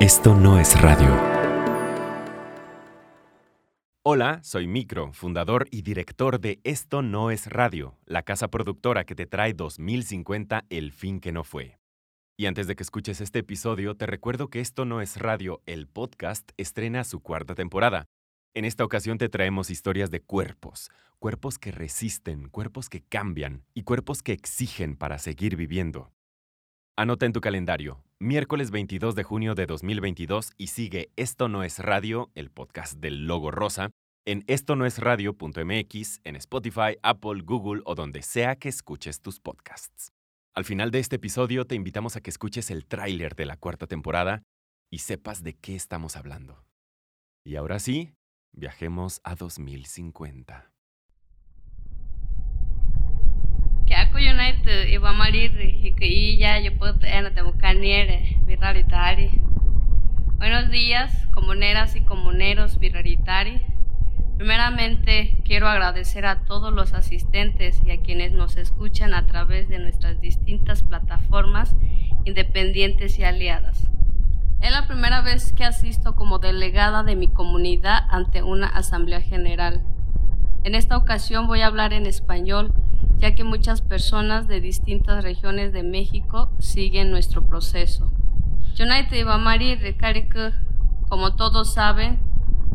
Esto no es radio. Hola, soy Micro, fundador y director de Esto no es radio, la casa productora que te trae 2050 El fin que no fue. Y antes de que escuches este episodio, te recuerdo que Esto no es radio, el podcast, estrena su cuarta temporada. En esta ocasión te traemos historias de cuerpos, cuerpos que resisten, cuerpos que cambian y cuerpos que exigen para seguir viviendo. Anota en tu calendario, miércoles 22 de junio de 2022 y sigue Esto no es radio, el podcast del logo rosa, en esto no es radio.mx, en Spotify, Apple, Google o donde sea que escuches tus podcasts. Al final de este episodio te invitamos a que escuches el tráiler de la cuarta temporada y sepas de qué estamos hablando. Y ahora sí, viajemos a 2050. United iba malir y que ya yo puedo tener viralitari. Buenos días, comuneras y comuneros viralitari. Primeramente, quiero agradecer a todos los asistentes y a quienes nos escuchan a través de nuestras distintas plataformas independientes y aliadas. Es la primera vez que asisto como delegada de mi comunidad ante una asamblea general. En esta ocasión voy a hablar en español ya que muchas personas de distintas regiones de México siguen nuestro proceso. United Ibamari Rekarika, como todos saben,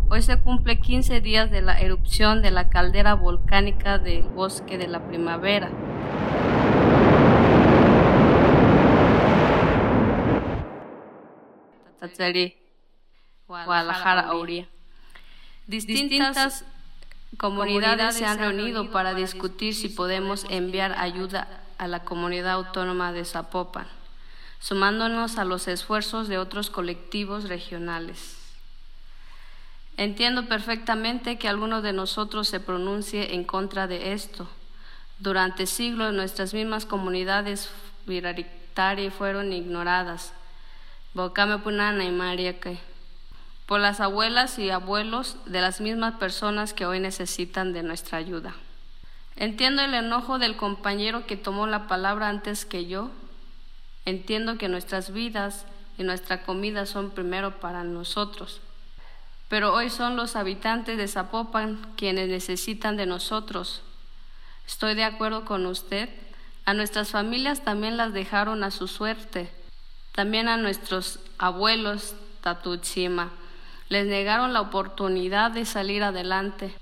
hoy se cumple 15 días de la erupción de la caldera volcánica del bosque de la primavera. Guadalajara, Auría. Distintas comunidades se han reunido para discutir si podemos enviar ayuda a la comunidad autónoma de Zapopan, sumándonos a los esfuerzos de otros colectivos regionales. Entiendo perfectamente que alguno de nosotros se pronuncie en contra de esto. Durante siglos nuestras mismas comunidades viraritarias fueron ignoradas. Bocame punana y María por las abuelas y abuelos de las mismas personas que hoy necesitan de nuestra ayuda. Entiendo el enojo del compañero que tomó la palabra antes que yo. Entiendo que nuestras vidas y nuestra comida son primero para nosotros. Pero hoy son los habitantes de Zapopan quienes necesitan de nosotros. Estoy de acuerdo con usted. A nuestras familias también las dejaron a su suerte. También a nuestros abuelos, Tatuchima les negaron la oportunidad de salir adelante,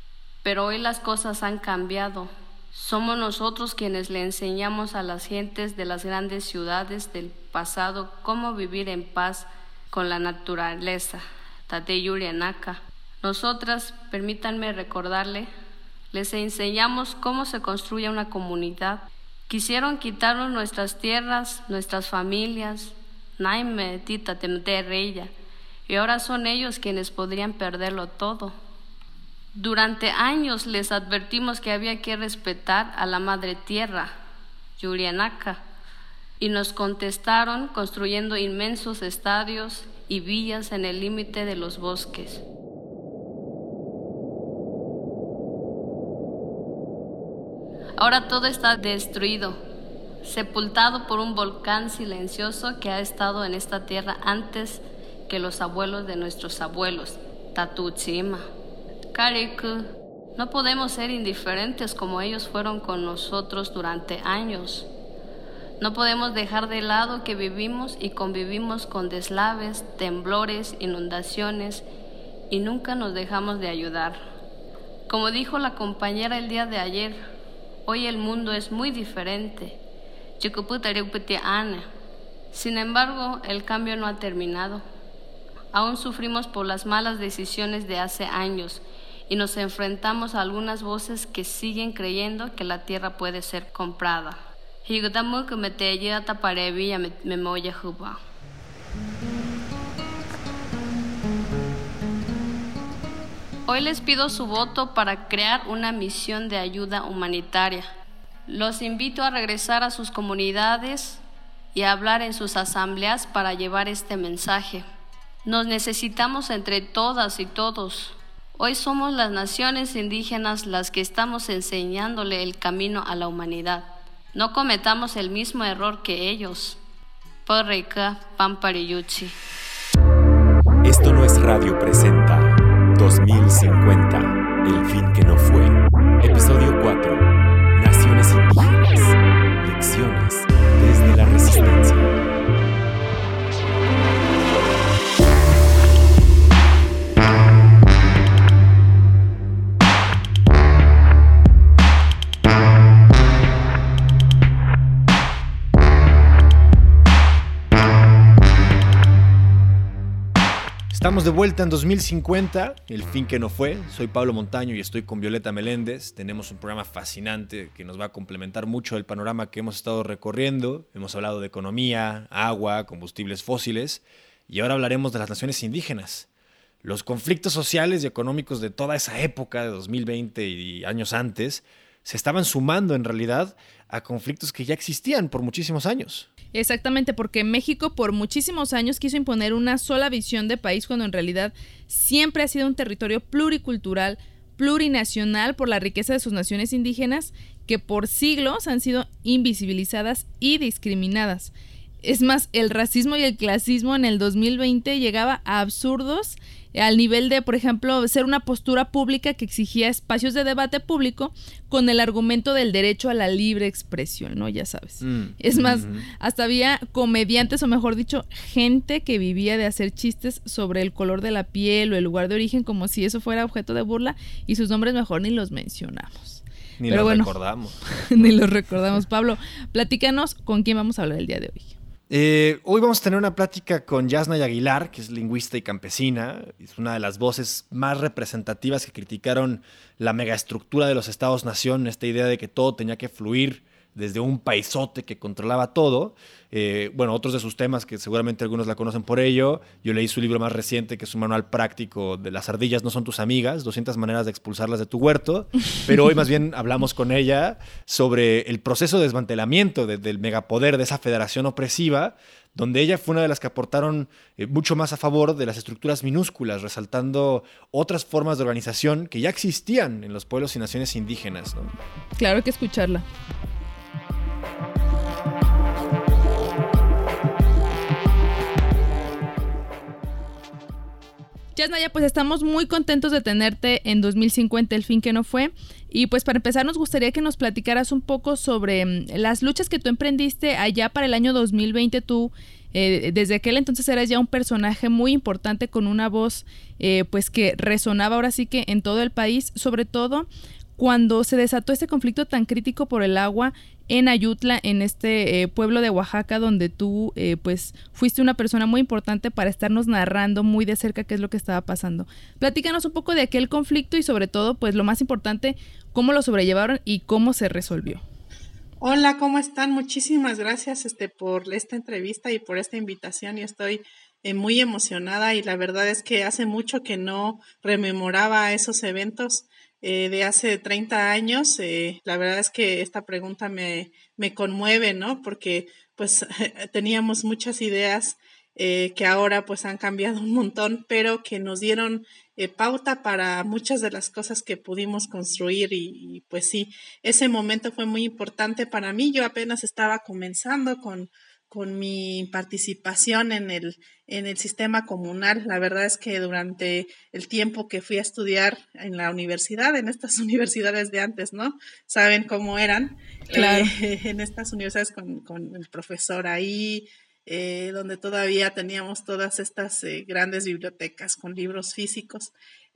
pero hoy las cosas han cambiado. Somos nosotros quienes le enseñamos a las gentes de las grandes ciudades del pasado cómo vivir en paz con la naturaleza. Tate Naka. Nosotras, permítanme recordarle, les enseñamos cómo se construye una comunidad. Quisieron quitarnos nuestras tierras, nuestras familias. Naime, tita, y ahora son ellos quienes podrían perderlo todo. Durante años les advertimos que había que respetar a la madre tierra, Yurianaka, y nos contestaron construyendo inmensos estadios y villas en el límite de los bosques. Ahora todo está destruido, sepultado por un volcán silencioso que ha estado en esta tierra antes que los abuelos de nuestros abuelos, Tatuchima. Kariku, no podemos ser indiferentes como ellos fueron con nosotros durante años. No podemos dejar de lado que vivimos y convivimos con deslaves, temblores, inundaciones y nunca nos dejamos de ayudar. Como dijo la compañera el día de ayer, hoy el mundo es muy diferente. Sin embargo, el cambio no ha terminado. Aún sufrimos por las malas decisiones de hace años y nos enfrentamos a algunas voces que siguen creyendo que la tierra puede ser comprada. Hoy les pido su voto para crear una misión de ayuda humanitaria. Los invito a regresar a sus comunidades y a hablar en sus asambleas para llevar este mensaje. Nos necesitamos entre todas y todos. Hoy somos las naciones indígenas las que estamos enseñándole el camino a la humanidad. No cometamos el mismo error que ellos. Porreika Pampariyuchi. Esto no es radio presenta 2050, el fin que no fue. Episodio 4. Naciones indígenas. Lecciones desde la resistencia. Estamos de vuelta en 2050, el fin que no fue. Soy Pablo Montaño y estoy con Violeta Meléndez. Tenemos un programa fascinante que nos va a complementar mucho el panorama que hemos estado recorriendo. Hemos hablado de economía, agua, combustibles fósiles y ahora hablaremos de las naciones indígenas. Los conflictos sociales y económicos de toda esa época, de 2020 y años antes, se estaban sumando en realidad a conflictos que ya existían por muchísimos años. Exactamente, porque México por muchísimos años quiso imponer una sola visión de país cuando en realidad siempre ha sido un territorio pluricultural, plurinacional por la riqueza de sus naciones indígenas que por siglos han sido invisibilizadas y discriminadas. Es más, el racismo y el clasismo en el 2020 llegaba a absurdos al nivel de, por ejemplo, ser una postura pública que exigía espacios de debate público con el argumento del derecho a la libre expresión, ¿no? Ya sabes. Mm, es más, hasta había comediantes, o mejor dicho, gente que vivía de hacer chistes sobre el color de la piel o el lugar de origen como si eso fuera objeto de burla y sus nombres mejor ni los mencionamos. Ni los recordamos. ni los recordamos. Pablo, platícanos con quién vamos a hablar el día de hoy. Eh, hoy vamos a tener una plática con Yasnay Aguilar, que es lingüista y campesina. Es una de las voces más representativas que criticaron la megaestructura de los estados-nación, esta idea de que todo tenía que fluir desde un paisote que controlaba todo. Eh, bueno, otros de sus temas que seguramente algunos la conocen por ello. Yo leí su libro más reciente, que es un manual práctico de las ardillas no son tus amigas, 200 maneras de expulsarlas de tu huerto. Pero hoy más bien hablamos con ella sobre el proceso de desmantelamiento del megapoder de esa federación opresiva donde ella fue una de las que aportaron eh, mucho más a favor de las estructuras minúsculas, resaltando otras formas de organización que ya existían en los pueblos y naciones indígenas. Claro que escucharla. Yasnaya, pues estamos muy contentos de tenerte en 2050, el fin que no fue. Y pues para empezar nos gustaría que nos platicaras un poco sobre mm, las luchas que tú emprendiste allá para el año 2020. Tú eh, desde aquel entonces eras ya un personaje muy importante con una voz eh, pues que resonaba ahora sí que en todo el país, sobre todo cuando se desató este conflicto tan crítico por el agua en Ayutla, en este eh, pueblo de Oaxaca, donde tú eh, pues fuiste una persona muy importante para estarnos narrando muy de cerca qué es lo que estaba pasando. Platícanos un poco de aquel conflicto y sobre todo, pues lo más importante, cómo lo sobrellevaron y cómo se resolvió. Hola, ¿cómo están? Muchísimas gracias este, por esta entrevista y por esta invitación. Y estoy eh, muy emocionada y la verdad es que hace mucho que no rememoraba esos eventos eh, de hace 30 años. Eh, la verdad es que esta pregunta me, me conmueve, ¿no? Porque pues teníamos muchas ideas eh, que ahora pues han cambiado un montón, pero que nos dieron pauta para muchas de las cosas que pudimos construir y, y, pues sí, ese momento fue muy importante para mí. Yo apenas estaba comenzando con con mi participación en el, en el sistema comunal. La verdad es que durante el tiempo que fui a estudiar en la universidad, en estas universidades de antes, ¿no? Saben cómo eran. Claro. Eh, en estas universidades con, con el profesor ahí, eh, donde todavía teníamos todas estas eh, grandes bibliotecas con libros físicos.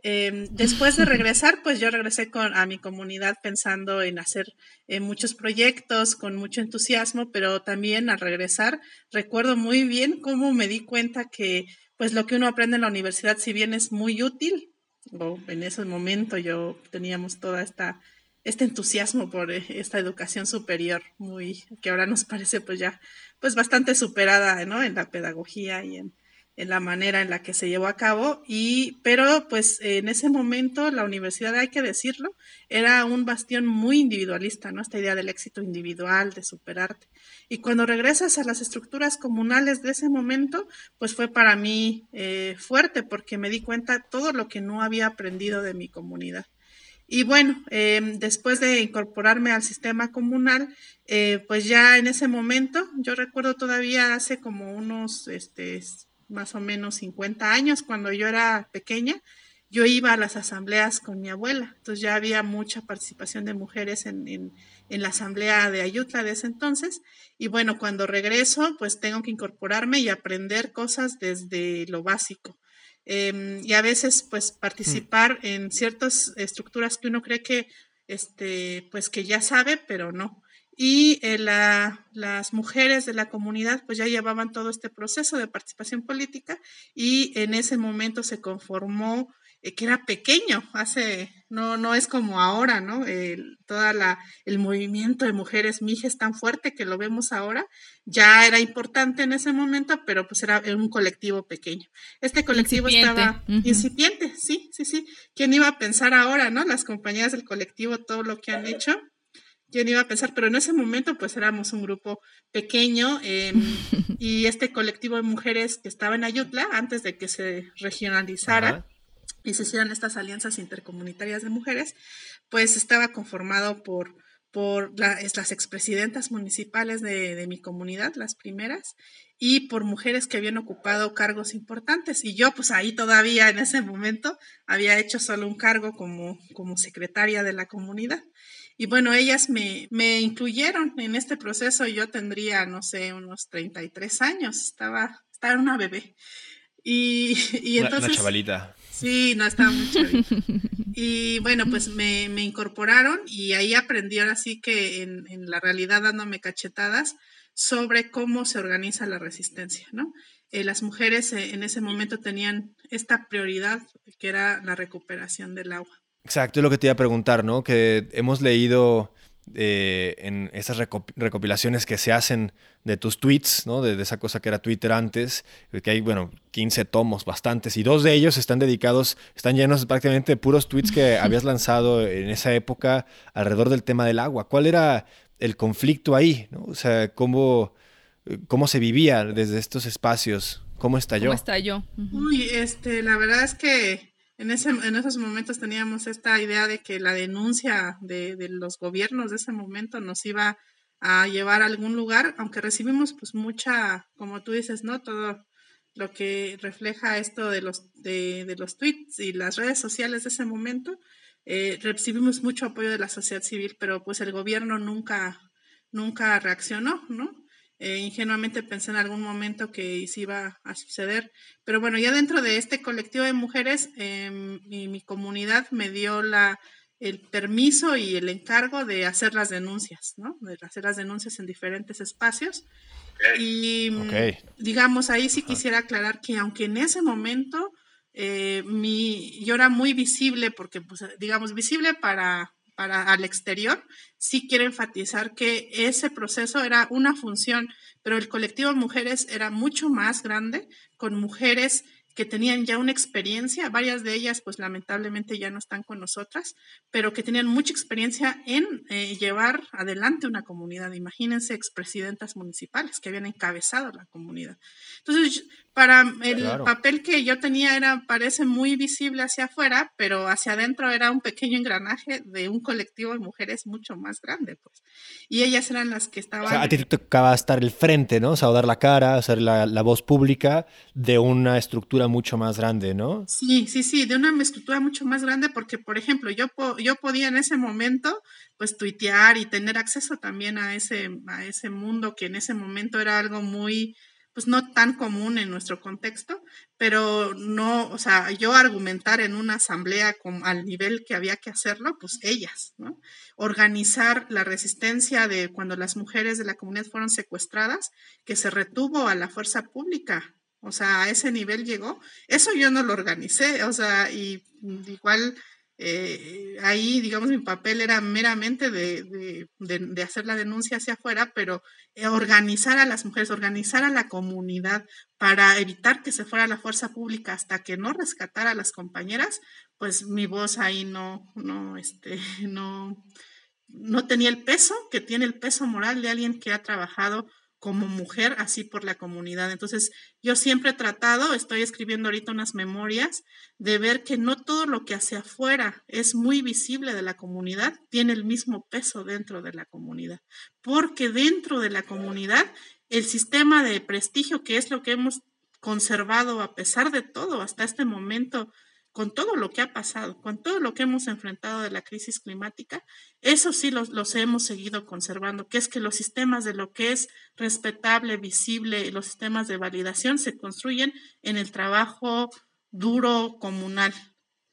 Em, después de regresar, pues yo regresé con, a mi comunidad pensando en hacer eh, muchos proyectos con mucho entusiasmo, pero también al regresar recuerdo muy bien cómo me di cuenta que pues lo que uno aprende en la universidad, si bien es muy útil, o en ese momento yo teníamos toda esta este entusiasmo por eh, esta educación superior, muy que ahora nos parece pues ya pues bastante superada, ¿no? En la pedagogía y en, en la manera en la que se llevó a cabo y pero pues en ese momento la universidad hay que decirlo era un bastión muy individualista no esta idea del éxito individual de superarte. Y cuando regresas a las estructuras comunales de ese momento pues fue para mí eh, fuerte porque me di cuenta todo lo que no había aprendido de mi comunidad. Y bueno, em, después de incorporarme al sistema comunal, eh, pues ya en ese momento, yo recuerdo todavía hace como unos este, más o menos 50 años, cuando yo era pequeña, yo iba a las asambleas con mi abuela, entonces ya había mucha participación de mujeres en, en, la asamblea de Ayutla de ese entonces, y bueno, cuando regreso, pues tengo que incorporarme y aprender cosas desde lo básico. Eh, y a veces, pues, participar en ciertas estructuras que uno cree que, este, pues, que ya sabe, pero no y eh, la, las mujeres de la comunidad pues ya llevaban todo este proceso de participación política y en ese momento se conformó eh, que era pequeño, hace, no, no es como ahora, ¿no? El, toda la, el movimiento de mujeres mijes tan fuerte que lo vemos ahora, ya era importante en ese momento, pero pues era, un colectivo pequeño. Este colectivo estaba incipiente, sí, sí, sí. ¿Quién iba a pensar ahora, ¿no? Las compañías del colectivo, todo lo que han hecho quién iba a pensar, pero en ese momento pues éramos un grupo pequeño em, y este colectivo de mujeres que estaba en Ayutla antes de que se regionalizara y se hicieran estas alianzas intercomunitarias de mujeres, pues estaba conformado por, por las expresidentas municipales de, de mi comunidad, las primeras, y por mujeres que habían ocupado cargos importantes. Y yo, pues ahí todavía en ese momento había hecho solo un cargo como, como secretaria de la comunidad. Y bueno, ellas me, me incluyeron en este proceso. Yo tendría, no sé, unos 33 años. Estaba, estaba una bebé. Y, y entonces... Una, chavalita. Sí, no estaba muy chavita. Y bueno, pues me, me, incorporaron y ahí aprendí ahora sí que en, en, la realidad dándome cachetadas sobre cómo se organiza la resistencia, ¿no? Eh, las mujeres eh, en ese momento tenían esta prioridad que era la recuperación del agua. Exacto, es lo que te iba a preguntar, ¿no? Que hemos leído eh, en esas recopilaciones que se hacen de tus tweets, ¿no? De, esa cosa que era Twitter antes, que hay, bueno, 15 tomos, bastantes, y dos de ellos están dedicados, están llenos prácticamente de puros tweets que habías lanzado en esa época alrededor del tema del agua. ¿Cuál era el conflicto ahí? ¿no? O sea, ¿cómo, cómo se vivía desde estos espacios? ¿Cómo estalló? ¿Cómo estalló? Uy, este, la verdad es que en, ese, en esos momentos teníamos esta idea de que la denuncia de, de, los gobiernos de ese momento nos iba a llevar a algún lugar, aunque recibimos pues mucha, como tú dices, ¿no? Todo lo que refleja esto de los, de, de los tweets y las redes sociales de ese momento, eh, recibimos mucho apoyo de la sociedad civil, pero pues el gobierno nunca, nunca reaccionó, ¿no? Eh, ingenuamente pensé en algún momento que se iba a suceder. Pero bueno, ya dentro de este colectivo de mujeres, eh, mi, mi, comunidad me dio la, el permiso y el encargo de hacer las denuncias, ¿no? De hacer las denuncias en diferentes espacios. Y okay. digamos, ahí sí quisiera aclarar que aunque en ese momento eh, mi, yo era muy visible, porque, pues, digamos, visible para para al exterior, sí quiero enfatizar que ese proceso era una función, pero el colectivo de mujeres era mucho más grande, con mujeres que tenían ya una experiencia, varias de ellas pues lamentablemente ya no están con nosotras, pero que tenían mucha experiencia en eh, llevar adelante una comunidad. Imagínense expresidentas municipales que habían encabezado la comunidad. Entonces, para el claro. papel que yo tenía era, parece muy visible hacia afuera, pero hacia adentro era un pequeño engranaje de un colectivo de mujeres mucho más grande, pues. Y ellas eran las que estaban... O sea, a ti te tocaba estar el frente, ¿no? O sea, dar la cara, ser la, la, voz pública de una estructura mucho más grande, ¿no? Sí, sí, sí, de una estructura mucho más grande porque, por ejemplo, yo, yo podía en ese momento pues tuitear y tener acceso también a ese, a ese mundo que en ese momento era algo muy pues no tan común en nuestro contexto, pero no, o sea, yo argumentar en una asamblea con, al nivel que había que hacerlo, pues ellas, ¿no? Organizar la resistencia de cuando las mujeres de la comunidad fueron secuestradas, que se retuvo a la fuerza pública, o sea, a ese nivel llegó, eso yo no lo organicé, o sea, y igual eh, ahí, digamos, mi papel era meramente de, de, de, hacer la denuncia hacia afuera, pero eh, organizar a las mujeres, organizar a la comunidad para evitar que se fuera la fuerza pública hasta que no rescatara a las compañeras, pues mi voz ahí no, no, este, no, no tenía el peso que tiene el peso moral de alguien que ha trabajado como mujer, así por la comunidad. Entonces, yo siempre he tratado, estoy escribiendo ahorita unas memorias, de ver que no todo lo que hacia afuera es muy visible de la comunidad tiene el mismo peso dentro de la comunidad, porque dentro de la comunidad el sistema de prestigio, que es lo que hemos conservado a pesar de todo hasta este momento con todo lo que ha pasado, con todo lo que hemos enfrentado de la crisis climática, eso sí los, hemos seguido conservando, que es que los sistemas de lo que es respetable, visible, los sistemas de validación se construyen en el trabajo duro comunal.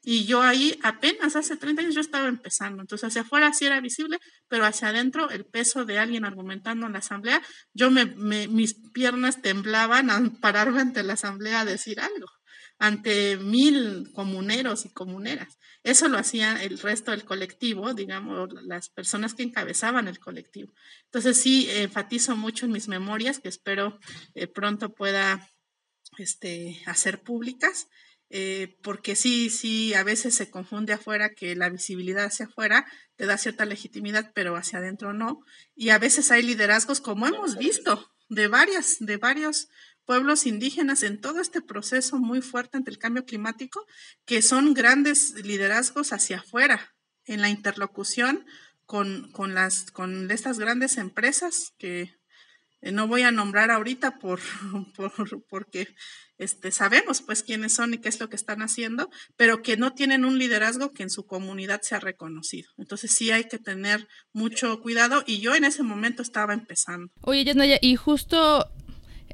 Y yo ahí apenas hace 30 años yo estaba empezando, entonces hacia afuera sí era visible, pero hacia adentro el peso de alguien argumentando en la asamblea, yo me, mis piernas temblaban al pararme ante la asamblea a decir algo ante mil comuneros y comuneras. Eso lo hacía el resto del colectivo, digamos, las personas que encabezaban el colectivo. Entonces sí, enfatizo mucho en mis memorias, que espero eh, pronto pueda este, hacer públicas, eh, porque sí, sí, a veces se confunde afuera que la visibilidad hacia afuera te da cierta legitimidad, pero hacia adentro no. Y a veces hay liderazgos, como hemos visto, de varias, de varios pueblos indígenas en todo este proceso muy fuerte ante el cambio climático, que son grandes liderazgos hacia afuera en la interlocución con, con, las, con estas grandes empresas que eh, no voy a nombrar ahorita por, por, porque este, sabemos pues quiénes son y qué es lo que están haciendo, pero que no tienen un liderazgo que en su comunidad sea reconocido. Entonces sí hay que tener mucho cuidado y yo en ese momento estaba empezando. Oye, Yasnaya, y justo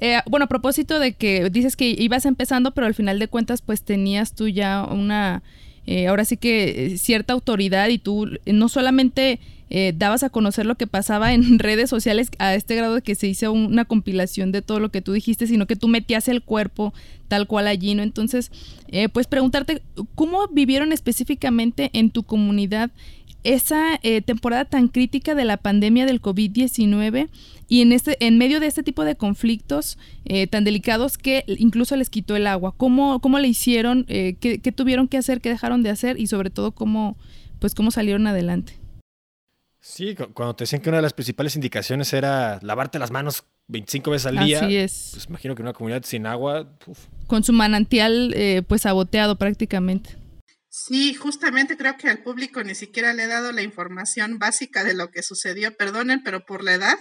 eh, bueno, a propósito de que dices que ibas empezando, pero al final de cuentas, pues tenías tú ya una, eh, ahora sí que eh, cierta autoridad y tú no solamente dabas a conocer lo que pasaba en redes sociales a este grado de que se hizo una compilación de todo lo que tú dijiste, sino que tú metías el cuerpo tal cual allí, ¿no? Entonces, pues preguntarte, ¿cómo vivieron específicamente en tu comunidad esa temporada tan crítica de la pandemia del COVID-19? y en, este, en medio de este tipo de conflictos eh, tan delicados que incluso les quitó el agua. ¿Cómo, cómo le hicieron? Eh, qué, tuvieron que hacer? ¿Qué dejaron de hacer? Y sobre todo, ¿cómo, pues, cómo salieron adelante? Sí, cuando te decían que una de las principales indicaciones era lavarte las manos 25 veces al día. Así es. Pues imagino que una comunidad sin agua. Con su manantial, eh, pues saboteado prácticamente. Sí, justamente creo que al público ni siquiera le he dado la información básica de lo que sucedió, perdonen, pero por la edad,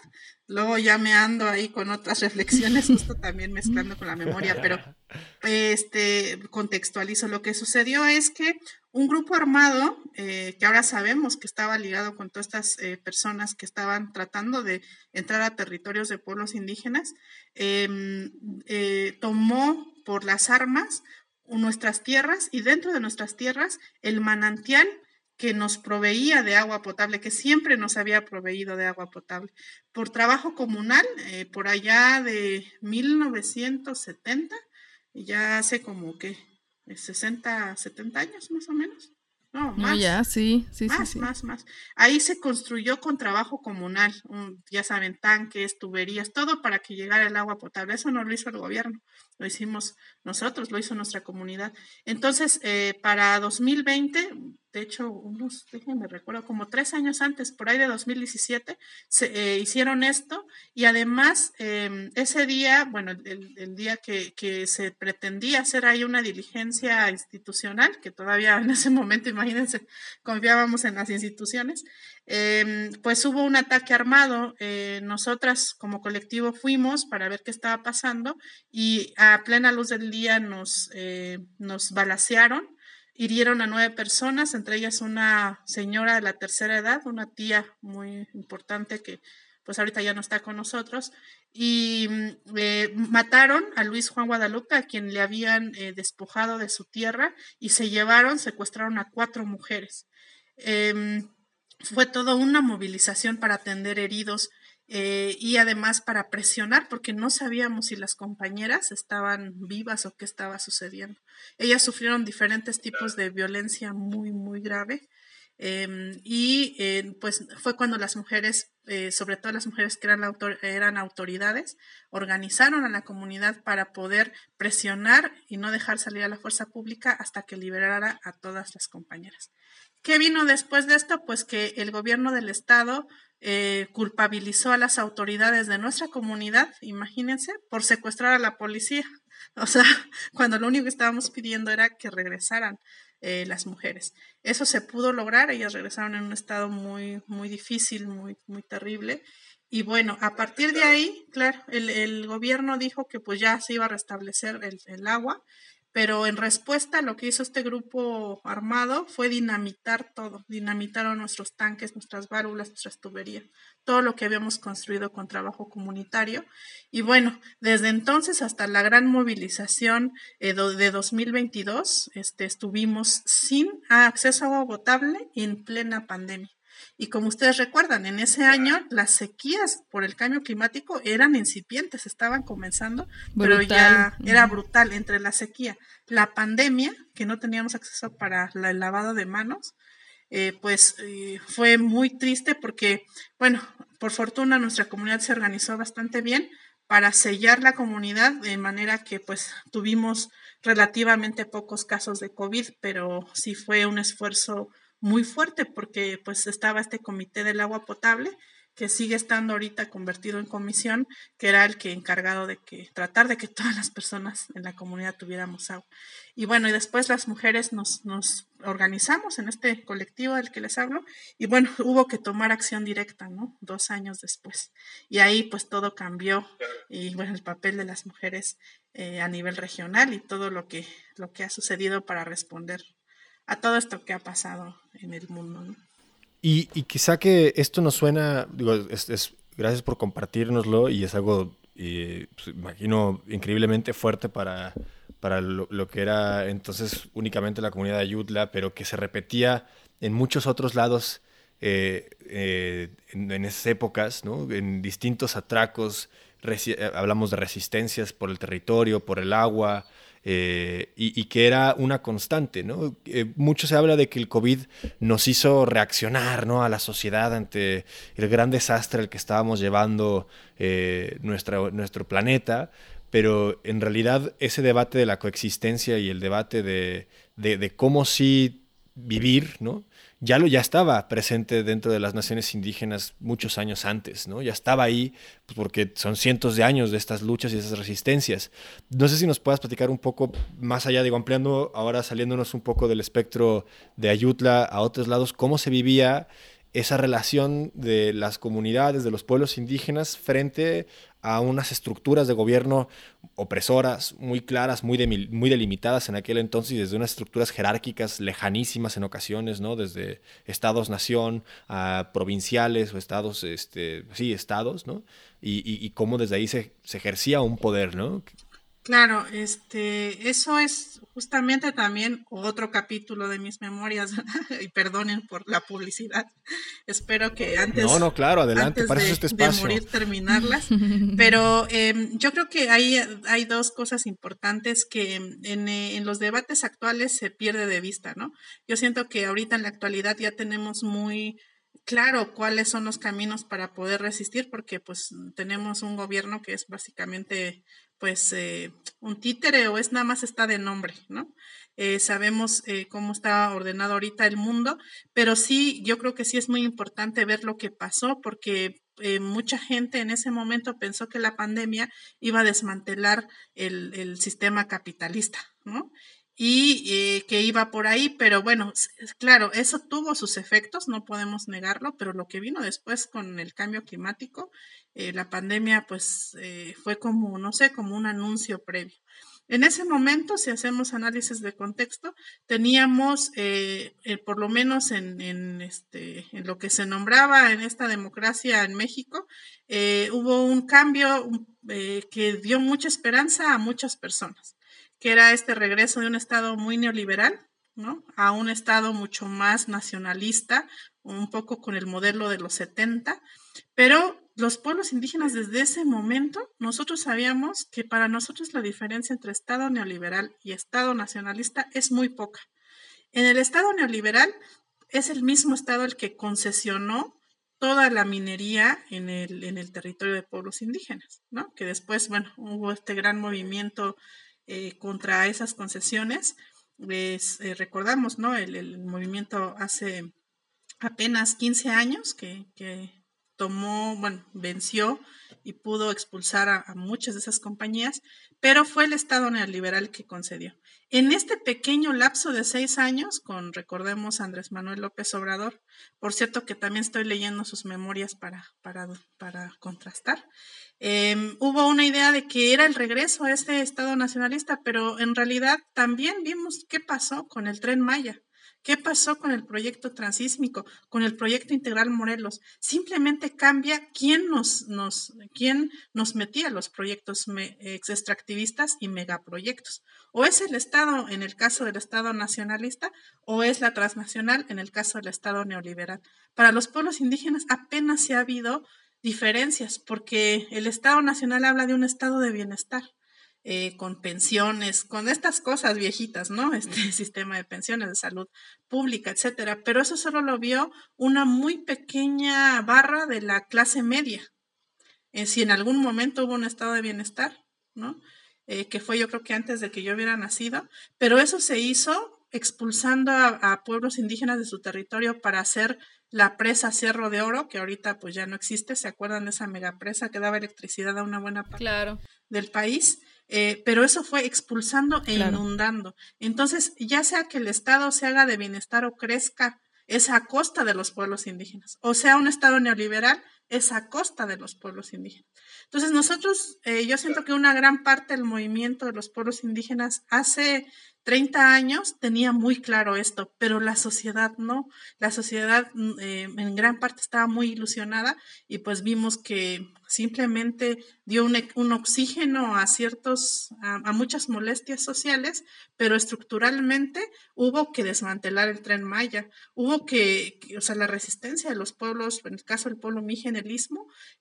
luego ya me ando ahí con otras reflexiones, justo también mezclando con la memoria, pero este contextualizo. Lo que sucedió es que un grupo armado, eh, que ahora sabemos que estaba ligado con todas estas eh, personas que estaban tratando de entrar a territorios de pueblos indígenas, em, eh, tomó por las armas nuestras tierras y dentro de nuestras tierras el manantial que nos proveía de agua potable, que siempre nos había proveído de agua potable. Por trabajo comunal, eh, por allá de 1970, ya hace como que 60, 70 años más o menos. No, más. ya, sí, sí, más, sí, más, más. Ahí se construyó con trabajo comunal, ya saben, tanques, tuberías, todo para que llegara el agua potable. Eso no lo hizo el gobierno, lo hicimos nosotros, lo hizo nuestra comunidad. Entonces, eh, para 2020, de hecho, unos, déjenme recuerdo, como tres años antes, por ahí de 2017, se eh, hicieron esto y además em, ese día, bueno, el, día que, que, se pretendía hacer ahí una diligencia institucional, que todavía en ese momento, imagínense, confiábamos en las instituciones, Em, pues hubo un ataque armado. Eh, nosotras como colectivo fuimos para ver qué estaba pasando y a plena luz del día nos, eh, nos balacearon, hirieron a nueve personas, entre ellas una señora de la tercera edad, una tía muy importante que pues ahorita ya no está con nosotros, y mm, eh, mataron a Luis Juan Guadalupe, a quien le habían despojado de su tierra, y se llevaron, secuestraron a cuatro mujeres. Em, fue toda una movilización para atender heridos eh, y además para presionar, porque no sabíamos si las compañeras estaban vivas o qué estaba sucediendo. Ellas sufrieron diferentes tipos de violencia muy, muy grave. Em, y eh, pues fue cuando las mujeres, eh, sobre todo las mujeres que eran, eran autoridades, organizaron a la comunidad para poder presionar y no dejar salir a la fuerza pública hasta que liberara a todas las compañeras. ¿Qué vino después de esto? Pues que el gobierno del estado eh, culpabilizó a las autoridades de nuestra comunidad, imagínense, por secuestrar a la policía. O sea, cuando lo único que estábamos pidiendo era que regresaran eh, las mujeres. Eso se pudo lograr, ellas regresaron en un estado muy, muy difícil, muy, muy terrible. Y bueno, a partir de ahí, claro, el, gobierno dijo que pues ya se iba a restablecer el, el agua pero en respuesta lo que hizo este grupo armado fue dinamitar todo, dinamitaron nuestros tanques, nuestras válvulas, nuestras tuberías, todo lo que habíamos construido con trabajo comunitario. Y bueno, desde entonces hasta la gran movilización eh, de 2022, este, estuvimos sin acceso a agua potable en plena pandemia. Y como ustedes recuerdan, en ese año las sequías por el cambio climático eran incipientes, estaban comenzando, pero ya era brutal entre la sequía, la pandemia, que no teníamos acceso para el lavado de manos, eh, pues eh, fue muy triste porque, bueno, por fortuna nuestra comunidad se organizó bastante bien para sellar la comunidad de manera que pues tuvimos relativamente pocos casos de COVID, pero sí fue un esfuerzo muy fuerte porque pues estaba este comité del agua potable que sigue estando ahorita convertido en comisión, que era el que encargado de que tratar de que todas las personas en la comunidad tuviéramos agua. Y bueno, y después las mujeres nos, nos organizamos en este colectivo del que les hablo, y bueno, hubo que tomar acción directa, ¿no? Dos años después. Y ahí pues todo cambió, y bueno, el papel de las mujeres eh, a nivel regional y todo lo que, lo que ha sucedido para responder a todo esto que ha pasado en el mundo. Y, quizá que esto nos suena, digo, es, gracias por compartirnoslo y es algo, pues, imagino, increíblemente fuerte para, para lo, que era entonces únicamente la comunidad de Ayutla, pero que se repetía en muchos otros lados eh, eh, en, en, esas épocas, ¿no? en distintos atracos, hablamos de resistencias por el territorio, por el agua, eh, y, que era una constante. ¿no? Eh, mucho se habla de que el COVID nos hizo reaccionar ¿no? a la sociedad ante el gran desastre al que estábamos llevando eh, nuestro planeta, pero en realidad ese debate de la coexistencia y el debate de, de cómo sí vivir, ¿no? Ya lo ya estaba presente dentro de las naciones indígenas muchos años antes, ¿no? Ya estaba ahí pues, porque son cientos de años de estas luchas y esas resistencias. No sé si nos puedas platicar un poco más allá, digo, ampliando ahora saliéndonos un poco del espectro de Ayutla a otros lados, cómo se vivía esa relación de las comunidades, de los pueblos indígenas frente a unas estructuras de gobierno opresoras, muy claras, muy, muy delimitadas en aquel entonces, desde unas estructuras jerárquicas lejanísimas en ocasiones, ¿no? Desde estados-nación a provinciales o estados, este, sí, estados, ¿no? Y, y, cómo desde ahí se, se, ejercía un poder, ¿no? Claro, este, eso es justamente también otro capítulo de mis memorias, y perdonen por la publicidad. Espero que antes, no, no, claro, adelante, de, este morir terminarlas. Pero em, yo creo que hay, hay dos cosas importantes que en, en, los debates actuales se pierde de vista, ¿no? Yo siento que ahorita en la actualidad ya tenemos muy claro cuáles son los caminos para poder resistir, porque pues tenemos un gobierno que es básicamente pues eh, un títere o es nada más está de nombre, ¿no? Eh, sabemos eh, cómo está ordenado ahorita el mundo, pero sí, yo creo que sí es muy importante ver lo que pasó porque mucha gente en ese momento pensó que la pandemia iba a desmantelar el, el sistema capitalista, ¿no? y que iba por ahí, pero bueno, claro, eso tuvo sus efectos, no podemos negarlo, pero lo que vino después con el cambio climático eh, la pandemia pues eh, fue como, no sé, como un anuncio previo. En ese momento, si hacemos análisis de contexto, teníamos, eh, por lo menos en, este, en lo que se nombraba en esta democracia en México, hubo un cambio que dio mucha esperanza a muchas personas, que era este regreso de un Estado muy neoliberal, ¿no? A un Estado mucho más nacionalista, un poco con el modelo de los 70, pero los pueblos indígenas desde ese momento, nosotros sabíamos que para nosotros la diferencia entre Estado neoliberal y Estado nacionalista es muy poca. En el Estado neoliberal es el mismo Estado el que concesionó toda la minería en el, en el territorio de pueblos indígenas, ¿no? Que después, bueno, hubo este gran movimiento eh, contra esas concesiones. Les eh, recordamos, ¿no? El, el, movimiento hace apenas 15 años que, que tomó, bueno, venció y pudo expulsar a, muchas de esas compañías, pero fue el Estado neoliberal que concedió. En este pequeño lapso de seis años, con, recordemos, Andrés Manuel López Obrador, por cierto que también estoy leyendo sus memorias para, para, para contrastar, em, hubo una idea de que era el regreso a este Estado nacionalista, pero en realidad también vimos qué pasó con el tren Maya. ¿Qué pasó con el proyecto transísmico, con el proyecto integral Morelos? Simplemente cambia quién nos, quién nos metía los proyectos extractivistas y megaproyectos. O es el Estado en el caso del Estado nacionalista o es la transnacional en el caso del Estado neoliberal. Para los pueblos indígenas apenas se ha habido diferencias porque el Estado nacional habla de un estado de bienestar eh, con pensiones, con estas cosas viejitas, ¿no? Este sistema de pensiones, de salud pública, etcétera. Pero eso solo lo vio una muy pequeña barra de la clase media. Eh, si en algún momento hubo un estado de bienestar, ¿no? Eh, que fue yo creo que antes de que yo hubiera nacido, pero eso se hizo expulsando a, a, pueblos indígenas de su territorio para hacer la presa Cerro de Oro, que ahorita pues ya no existe, ¿se acuerdan de esa megapresa que daba electricidad a una buena parte claro. del país? Eh, pero eso fue expulsando e inundando. Entonces, ya sea que el Estado se haga de bienestar o crezca, es a costa de los pueblos indígenas, o sea, un Estado neoliberal, es a costa de los pueblos indígenas. Entonces, nosotros, eh, yo siento que una gran parte del movimiento de los pueblos indígenas hace 30 años tenía muy claro esto, pero la sociedad no. La sociedad mm, eh, en gran parte estaba muy ilusionada y pues vimos que simplemente dio un, oxígeno a ciertos, a, muchas molestias sociales, pero estructuralmente hubo que desmantelar el tren Maya, hubo que, o sea, la resistencia de los pueblos, en el caso del pueblo Mije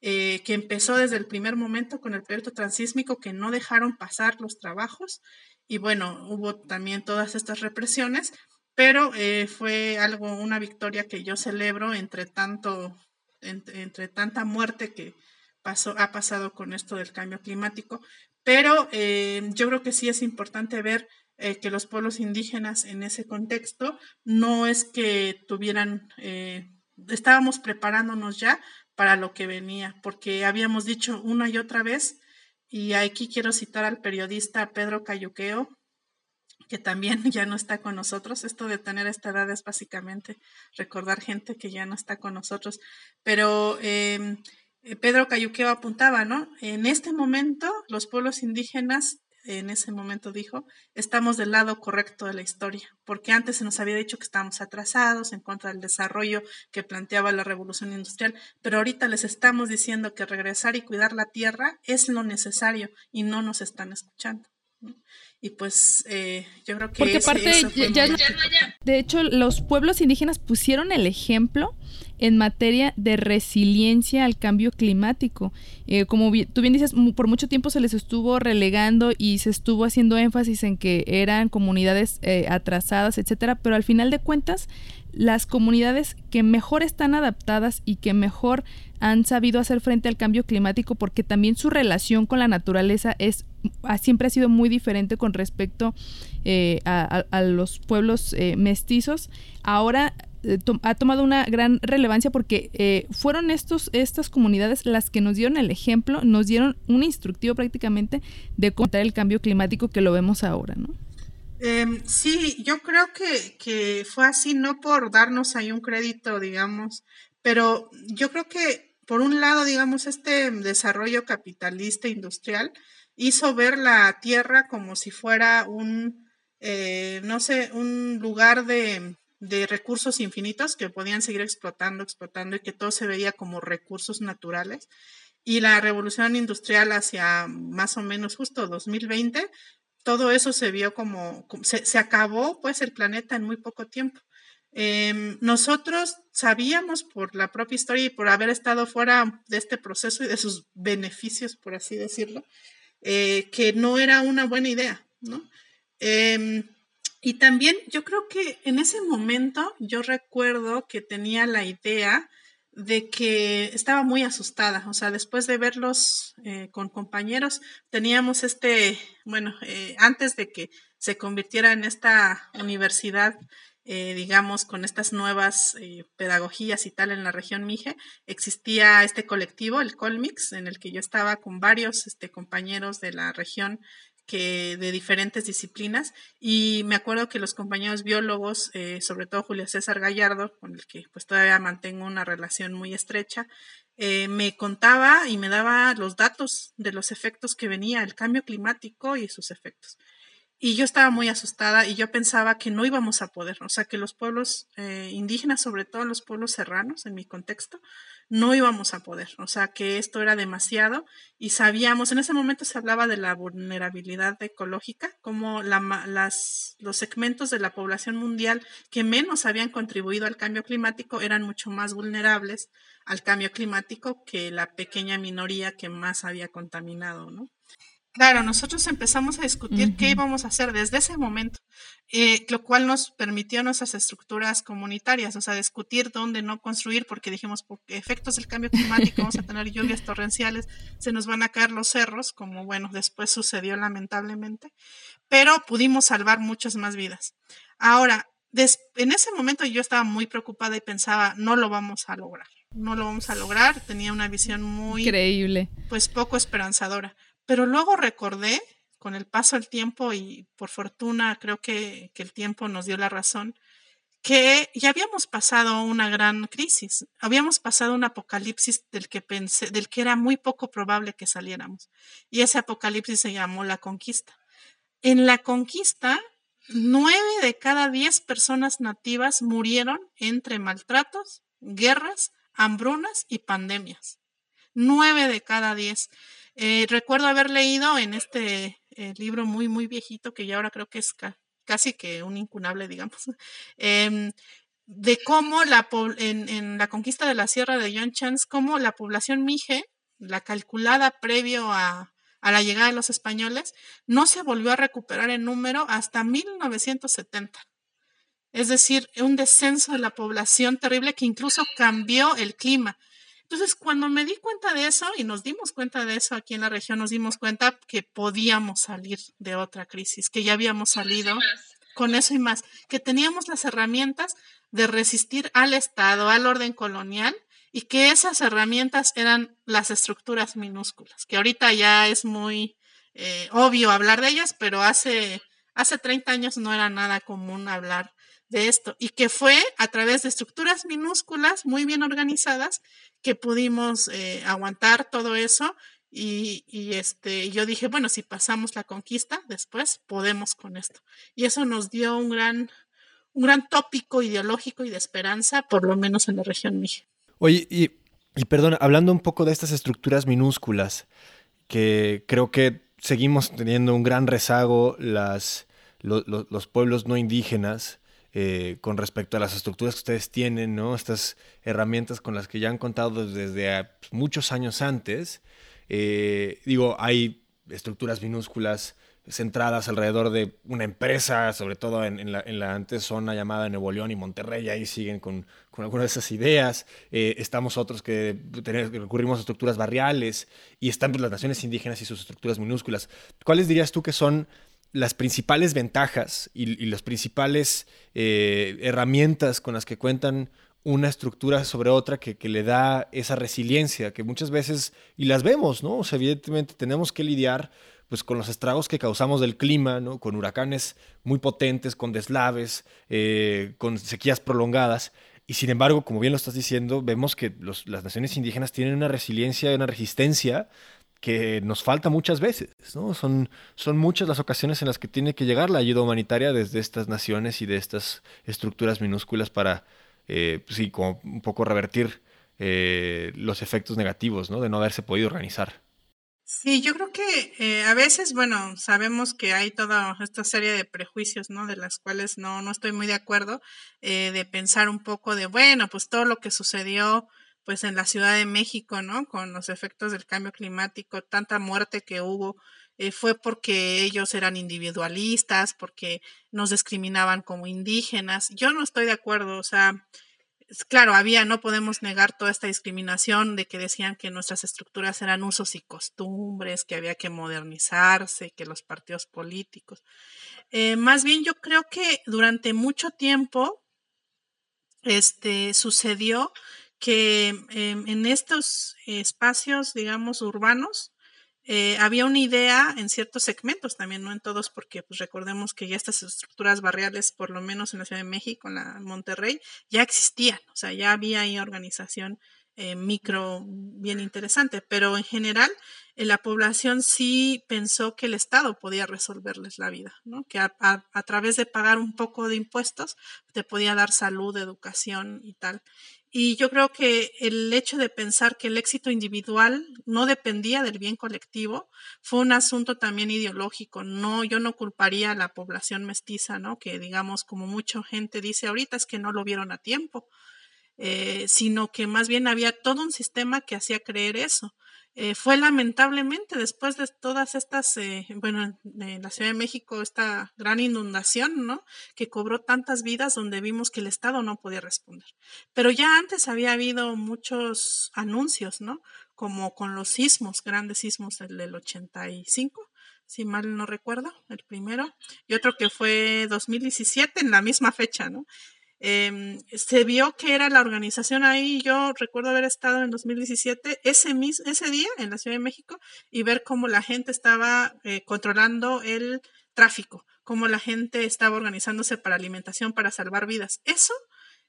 eh, que empezó desde el primer momento con el proyecto transísmico, que no dejaron pasar los trabajos y bueno, hubo también todas estas represiones, pero eh, fue algo, una victoria que yo celebro entre tanto, entre, tanta muerte que pasó, ha pasado con esto del cambio climático. Pero eh, yo creo que sí es importante ver eh, que los pueblos indígenas en ese contexto no es que tuvieran, estábamos preparándonos ya para lo que venía, porque habíamos dicho una y otra vez y aquí quiero citar al periodista Pedro Cayuqueo, que también ya no está con nosotros. Esto de tener esta edad es básicamente recordar gente que ya no está con nosotros. Pero em, eh, Pedro Cayuqueo apuntaba, ¿no? En este momento los pueblos indígenas en ese momento dijo, estamos del lado correcto de la historia, porque antes se nos había dicho que estábamos atrasados en contra del desarrollo que planteaba la revolución industrial, pero ahorita les estamos diciendo que regresar y cuidar la tierra es lo necesario y no nos están escuchando. Y pues eh, yo creo que... Porque aparte, de hecho, los pueblos indígenas pusieron el ejemplo en materia de resiliencia al cambio climático. Eh, como tú bien dices, por mucho tiempo se les estuvo relegando y se estuvo haciendo énfasis en que eran comunidades eh, atrasadas, etcétera, pero al final de cuentas, las comunidades que mejor están adaptadas y que mejor han sabido hacer frente al cambio climático porque también su relación con la naturaleza es siempre ha sido muy diferente con respecto eh, a, los pueblos mestizos. Ahora eh, ha tomado una gran relevancia porque eh, fueron estos, estas comunidades las que nos dieron el ejemplo, nos dieron un instructivo prácticamente de contar el cambio climático que lo vemos ahora, ¿no? Em, sí, yo creo que, que fue así, no por darnos ahí un crédito, digamos, pero yo creo que por un lado, digamos, este desarrollo capitalista industrial hizo ver la tierra como si fuera un, eh, no sé, un lugar de, de recursos infinitos que podían seguir explotando, explotando y que todo se veía como recursos naturales. Y la revolución industrial hacia más o menos justo 2020, todo eso se vio como, se, acabó pues el planeta en muy poco tiempo. Em, nosotros sabíamos por la propia historia y por haber estado fuera de este proceso y de sus beneficios, por así decirlo, eh, que no era una buena idea, ¿no? Em, y también yo creo que en ese momento yo recuerdo que tenía la idea de que estaba muy asustada, o sea, después de verlos eh, con compañeros, teníamos este, bueno, eh, antes de que se convirtiera en esta universidad eh, digamos, con estas nuevas pedagogías y tal en la región Mije, existía este colectivo, el Colmix, en el que yo estaba con varios este, compañeros de la región que de diferentes disciplinas y me acuerdo que los compañeros biólogos, eh, sobre todo Julio César Gallardo, con el que pues todavía mantengo una relación muy estrecha, me contaba y me daba los datos de los efectos que venía el cambio climático y sus efectos. Y yo estaba muy asustada y yo pensaba que no íbamos a poder, o sea, que los pueblos eh, indígenas, sobre todo los pueblos serranos, en mi contexto, no íbamos a poder, o sea, que esto era demasiado y sabíamos, en ese momento se hablaba de la vulnerabilidad ecológica, como la, las, los segmentos de la población mundial que menos habían contribuido al cambio climático eran mucho más vulnerables al cambio climático que la pequeña minoría que más había contaminado, ¿no? Claro, nosotros empezamos a discutir qué íbamos a hacer desde ese momento, eh, lo cual nos permitió nuestras estructuras comunitarias, o sea, discutir dónde no construir, porque dijimos, por efectos del cambio climático vamos a tener lluvias torrenciales, se nos van a caer los cerros, como bueno, después sucedió lamentablemente, pero pudimos salvar muchas más vidas. Ahora, en ese momento yo estaba muy preocupada y pensaba, no lo vamos a lograr, no lo vamos a lograr, tenía una visión muy... Increíble. Pues poco esperanzadora. Pero luego recordé, con el paso del tiempo y por fortuna creo que, el tiempo nos dio la razón, que ya habíamos pasado una gran crisis, habíamos pasado un apocalipsis del que pensé, del que era muy poco probable que saliéramos. Y ese apocalipsis se llamó la conquista. En la conquista, nueve de cada diez personas nativas murieron entre maltratos, guerras, hambrunas y pandemias. Nueve de cada diez. Eh, recuerdo haber leído en este eh, libro muy, muy viejito, que ya ahora creo que es casi que un incunable, digamos, em, de cómo la, en, la conquista de la Sierra de John Chance, cómo la población mije, la calculada previo a, a la llegada de los españoles, no se volvió a recuperar en número hasta 1970. Es decir, un descenso de la población terrible que incluso cambió el clima. Entonces, cuando me di cuenta de eso y nos dimos cuenta de eso aquí en la región, nos dimos cuenta que podíamos salir de otra crisis, que ya habíamos salido con eso y más, que teníamos las herramientas de resistir al Estado, al orden colonial y que esas herramientas eran las estructuras minúsculas, que ahorita ya es muy eh, obvio hablar de ellas, pero hace, hace 30 años no era nada común hablar de esto y que fue a través de estructuras minúsculas muy bien organizadas que pudimos eh, aguantar todo eso y, y, este yo dije bueno si pasamos la conquista después podemos con esto y eso nos dio un gran un gran tópico ideológico y de esperanza por lo menos en la región Mije. Oye y, y perdona hablando un poco de estas estructuras minúsculas que creo que seguimos teniendo un gran rezago las los pueblos no indígenas eh, con respecto a las estructuras que ustedes tienen. Estas herramientas con las que ya han contado desde ah, pues, muchos años antes. Eh, digo, hay estructuras minúsculas centradas alrededor de una empresa, sobre todo en, la, antes zona llamada Nuevo León y Monterrey, ahí siguen con, algunas de esas ideas. Eh, estamos otros que recurrimos a estructuras barriales y están pues, las naciones indígenas y sus estructuras minúsculas. ¿Cuáles dirías tú que son las principales ventajas y, las principales eh, herramientas con las que cuentan una estructura sobre otra que, le da esa resiliencia que muchas veces, y las vemos, ¿no? Evidentemente tenemos que lidiar pues con los estragos que causamos del clima, ¿no? Con huracanes muy potentes, con deslaves, eh, con sequías prolongadas. Y sin embargo, como bien lo estás diciendo, vemos que las naciones indígenas tienen una resiliencia, una resistencia que nos falta muchas veces, ¿no? Son, son muchas las ocasiones en las que tiene que llegar la ayuda humanitaria desde estas naciones y de estas estructuras minúsculas para, eh, pues sí, como un poco revertir eh, los efectos negativos, ¿no? De no haberse podido organizar. Sí, yo creo que eh, a veces, bueno, sabemos que hay toda esta serie de prejuicios, ¿no? De las cuales no, no estoy muy de acuerdo, de pensar un poco de, bueno, pues todo lo que sucedió pues en la Ciudad de México, ¿no? Con los efectos del cambio climático, tanta muerte que hubo, eh, fue porque ellos eran individualistas, porque nos discriminaban como indígenas. Yo no estoy de acuerdo, o sea, claro, había, no podemos negar toda esta discriminación de que decían que nuestras estructuras eran usos y costumbres, que había que modernizarse, que los partidos políticos. Eh, más bien yo creo que durante mucho tiempo este, sucedió que em, en estos espacios, digamos, urbanos, eh, había una idea en ciertos segmentos también, no en todos, porque pues recordemos que ya estas estructuras barriales, por lo menos en la Ciudad de México, en la Monterrey, ya existían, o sea, ya había ahí organización eh, micro bien interesante, pero en general eh, la población sí pensó que el Estado podía resolverles la vida, ¿no? que a, a, través de pagar un poco de impuestos te podía dar salud, educación y tal. Y yo creo que el hecho de pensar que el éxito individual no dependía del bien colectivo fue un asunto también ideológico. No, yo no culparía a la población mestiza, ¿no? Que digamos, como mucha gente dice ahorita, es que no lo vieron a tiempo, eh, sino que más bien había todo un sistema que hacía creer eso. Eh, fue lamentablemente después de todas estas, eh, bueno, en la Ciudad de México, esta gran inundación, ¿no? Que cobró tantas vidas donde vimos que el Estado no podía responder. Pero ya antes había habido muchos anuncios, ¿no? Como con los sismos, grandes sismos, el del 85, si mal no recuerdo, el primero, y otro que fue 2017 en la misma fecha, ¿no? Em, se vio que era la organización ahí. Yo recuerdo haber estado en 2017, ese, ese día en la Ciudad de México, y ver cómo la gente estaba eh, controlando el tráfico, cómo la gente estaba organizándose para alimentación, para salvar vidas. Eso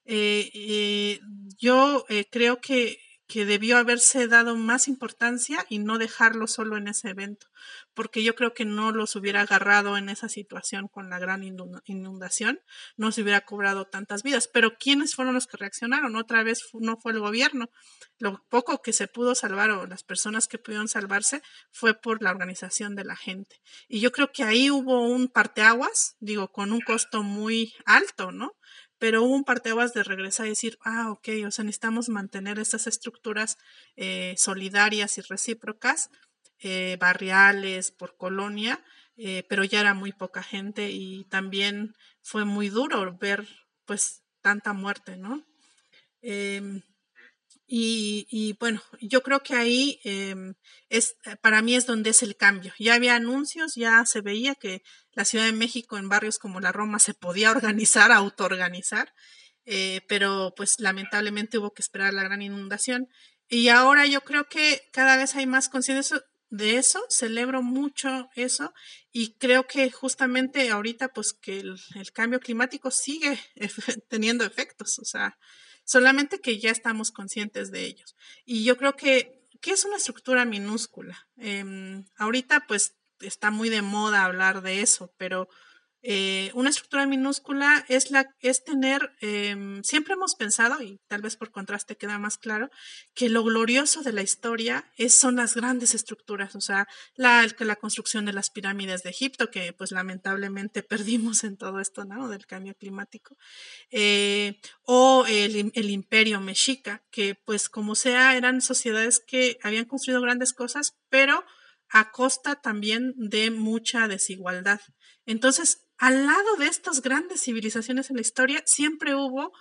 eh, eh, yo creo que que debió haberse dado más importancia y no dejarlo solo en ese evento, porque yo creo que no los hubiera agarrado en esa situación con la gran inundación, no se hubiera cobrado tantas vidas. Pero ¿quiénes fueron los que reaccionaron? Otra vez no fue el gobierno. Lo poco que se pudo salvar o las personas que pudieron salvarse fue por la organización de la gente. Y yo creo que ahí hubo un parteaguas, digo, con un costo muy alto, ¿no? Pero hubo un parteaguas de regresar y decir, ah, ok, o sea, necesitamos mantener estas estructuras eh, solidarias y recíprocas, eh, barriales, por colonia, eh, pero ya era muy poca gente y también fue muy duro ver, pues, tanta muerte, ¿no? Y, bueno, yo creo que ahí em, es, eh, para mí es donde es el cambio. Ya había anuncios, ya se veía que la Ciudad de México en barrios como la Roma se podía organizar, autoorganizar, eh, pero pues lamentablemente hubo que esperar la gran inundación. Y ahora yo creo que cada vez hay más conciencia de eso, celebro mucho eso y creo que justamente ahorita pues que el, el cambio climático sigue teniendo efectos, o sea, solamente que ya estamos conscientes de ellos. Y yo creo que, ¿qué es una estructura minúscula? Em, ahorita pues está muy de moda hablar de eso, pero eh, una estructura minúscula es, la, es tener, em, siempre hemos pensado, y tal vez por contraste queda más claro, que lo glorioso de la historia es, son las grandes estructuras, o sea, la, la construcción de las pirámides de Egipto, que pues lamentablemente perdimos en todo esto, ¿no? Del cambio climático, eh, o el, el imperio mexica, que pues como sea, eran sociedades que habían construido grandes cosas, pero a costa también de mucha desigualdad. Entonces, al lado de estas grandes civilizaciones en la historia, siempre hubo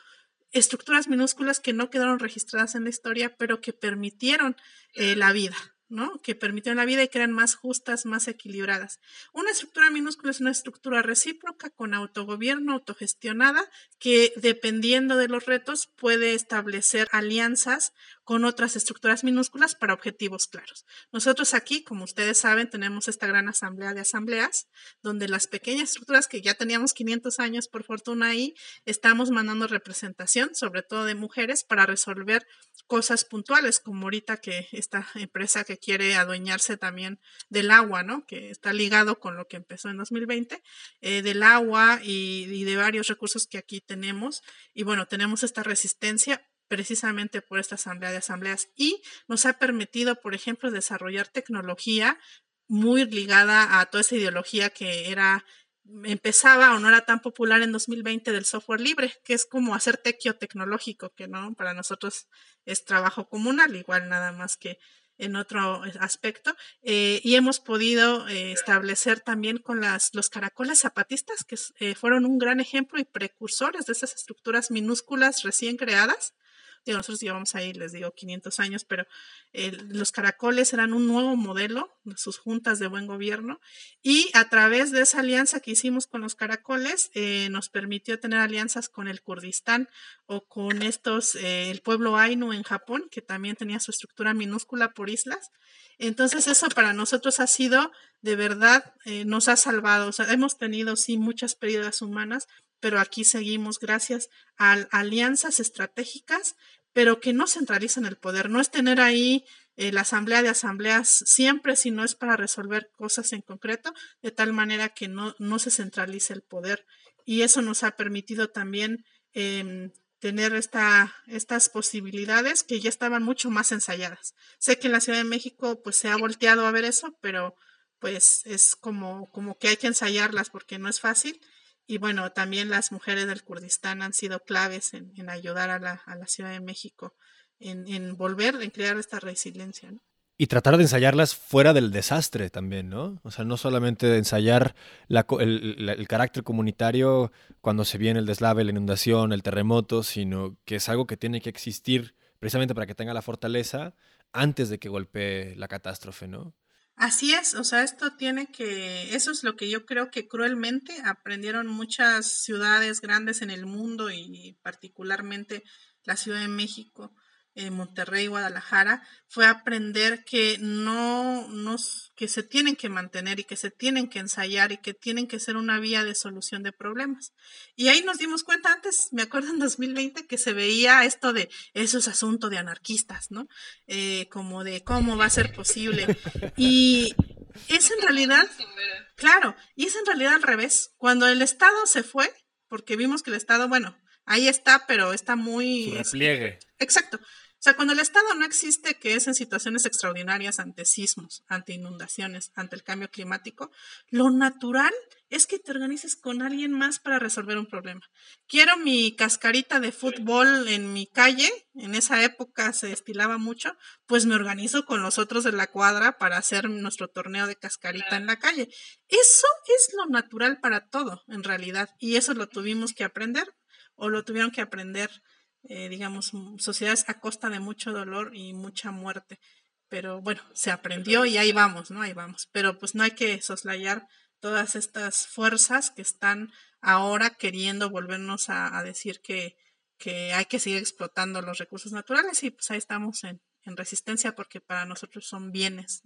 estructuras minúsculas que no quedaron registradas en la historia, pero que permitieron eh, la vida. ¿no? que permitieron la vida y que eran más justas, más equilibradas. Una estructura minúscula es una estructura recíproca con autogobierno, autogestionada, que dependiendo de los retos puede establecer alianzas con otras estructuras minúsculas para objetivos claros. Nosotros aquí, como ustedes saben, tenemos esta gran asamblea de asambleas, donde las pequeñas estructuras que ya teníamos 500 años por fortuna ahí, estamos mandando representación, sobre todo de mujeres, para resolver cosas puntuales, como ahorita que esta empresa que quiere adueñarse también del agua, ¿no? Que está ligado con lo que empezó en 2020, eh, del agua y, y de varios recursos que aquí tenemos. Y bueno, tenemos esta resistencia precisamente por esta asamblea de asambleas y nos ha permitido, por ejemplo, desarrollar tecnología muy ligada a toda esa ideología que era empezaba o no era tan popular en 2020 del software libre, que es como hacer tequio tecnológico, que no, para nosotros es trabajo comunal, igual nada más que en otro aspecto, eh, y hemos podido eh, establecer también con las, los caracoles zapatistas, que eh, fueron un gran ejemplo y precursores de esas estructuras minúsculas recién creadas, nosotros llevamos ahí, les digo, 500 años, pero los caracoles eran un nuevo modelo de sus juntas de buen gobierno y a través de esa alianza que hicimos con los caracoles eh, nos permitió tener alianzas con el Kurdistán o con estos, eh, el pueblo Ainu en Japón, que también tenía su estructura minúscula por islas. Entonces eso para nosotros ha sido, de verdad, eh, nos ha salvado. O sea, hemos tenido, sí, muchas pérdidas humanas, pero aquí seguimos gracias a alianzas estratégicas, pero que no centralizan el poder. No es tener ahí eh, la asamblea de asambleas siempre, sino es para resolver cosas en concreto, de tal manera que no, no se centralice el poder. Y eso nos ha permitido también em, tener esta, estas posibilidades que ya estaban mucho más ensayadas. Sé que en la Ciudad de México pues se ha volteado a ver eso, pero pues es como, como que hay que ensayarlas porque no es fácil y bueno, también las mujeres del Kurdistán han sido claves en, ayudar a la, a la, Ciudad de México en, en, volver, en crear esta resiliencia. Y tratar de ensayarlas fuera del desastre también, ¿no? O sea, no solamente ensayar el, el, carácter comunitario cuando se viene el deslave, la inundación, el terremoto, sino que es algo que tiene que existir precisamente para que tenga la fortaleza antes de que golpee la catástrofe, ¿no? Así es, o sea, esto tiene que, eso es lo que yo creo que cruelmente aprendieron muchas ciudades grandes en el mundo y particularmente la Ciudad de México en Monterrey, Guadalajara, fue aprender que no nos, que se tienen que mantener y que se tienen que ensayar y que tienen que ser una vía de solución de problemas. Y ahí nos dimos cuenta antes, me acuerdo en 2020, que se veía esto de eso es asunto de anarquistas, ¿no? Eh, como de cómo va a ser posible. Y es en realidad, claro, y es en realidad al revés. Cuando el Estado se fue, porque vimos que el Estado, bueno, ahí está, pero está muy... repliegue. Exacto. O sea, cuando el Estado no existe, que es en situaciones extraordinarias ante sismos, ante inundaciones, ante el cambio climático, lo natural es que te organices con alguien más para resolver un problema. Quiero mi cascarita de fútbol en mi calle, en esa época se estilaba mucho, pues me organizo con los otros de la cuadra para hacer nuestro torneo de cascarita en la calle. Eso es lo natural para todo, en realidad, y eso lo tuvimos que aprender o lo tuvieron que aprender eh, digamos, sociedades a costa de mucho dolor y mucha muerte. Pero bueno, se aprendió y ahí vamos, ¿no? Ahí vamos. Pero pues no hay que soslayar todas estas fuerzas que están ahora queriendo volvernos a, decir que, que, hay que seguir explotando los recursos naturales y pues ahí estamos en, en resistencia porque para nosotros son bienes,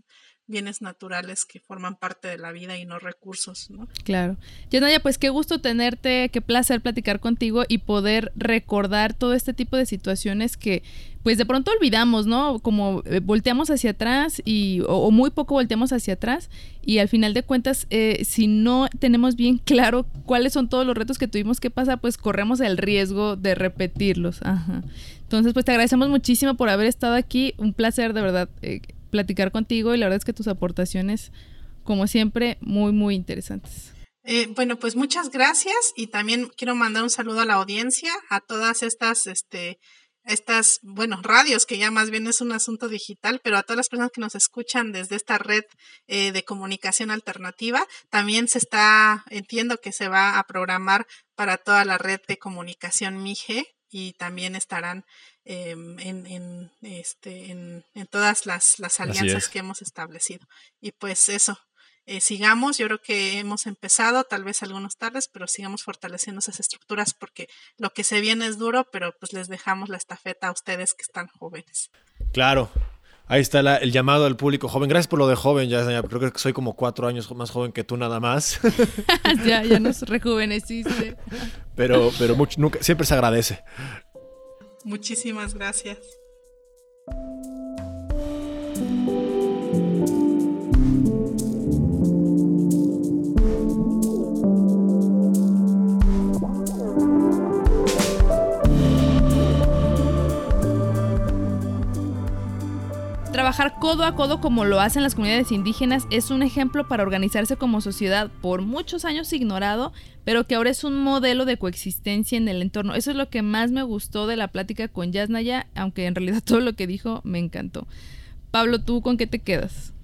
bienes naturales que forman parte de la vida y no recursos, ¿no? Claro. Yanaya, pues qué gusto tenerte, qué placer platicar contigo y poder recordar todo este tipo de situaciones que pues de pronto olvidamos, ¿no? Como eh, volteamos hacia atrás y o, muy poco volteamos hacia atrás y al final de cuentas eh, si no tenemos bien claro cuáles son todos los retos que tuvimos que pasar, pues corremos el riesgo de repetirlos. Ajá. Entonces, pues te agradecemos muchísimo por haber estado aquí. Un placer de verdad eh, platicar contigo y la verdad es que tus aportaciones, como siempre, muy, muy interesantes. Eh, bueno, pues muchas gracias y también quiero mandar un saludo a la audiencia, a todas estas, este, estas, bueno, radios, que ya más bien es un asunto digital, pero a todas las personas que nos escuchan desde esta red eh, de comunicación alternativa, también se está, entiendo que se va a programar para toda la red de comunicación MIGE y también estarán Em, en, en, este, en, en, todas las, las alianzas que hemos establecido. Y pues eso, eh, sigamos, yo creo que hemos empezado, tal vez algunos tardes, pero sigamos fortaleciendo esas estructuras porque lo que se viene es duro, pero pues les dejamos la estafeta a ustedes que están jóvenes. Claro, Ahí está el llamado al público joven. Gracias por lo de joven, ya creo que soy como cuatro años más joven que tú nada más. ya, ya nos rejuveneciste. Pero, pero mucho, nunca, siempre se agradece. Muchísimas gracias. Trabajar codo a codo como lo hacen las comunidades indígenas es un ejemplo para organizarse como sociedad por muchos años ignorado, pero que ahora es un modelo de coexistencia en el entorno. Eso es lo que más me gustó de la plática con Yasnaya, aunque en realidad todo lo que dijo me encantó. Pablo, ¿tú con qué te quedas?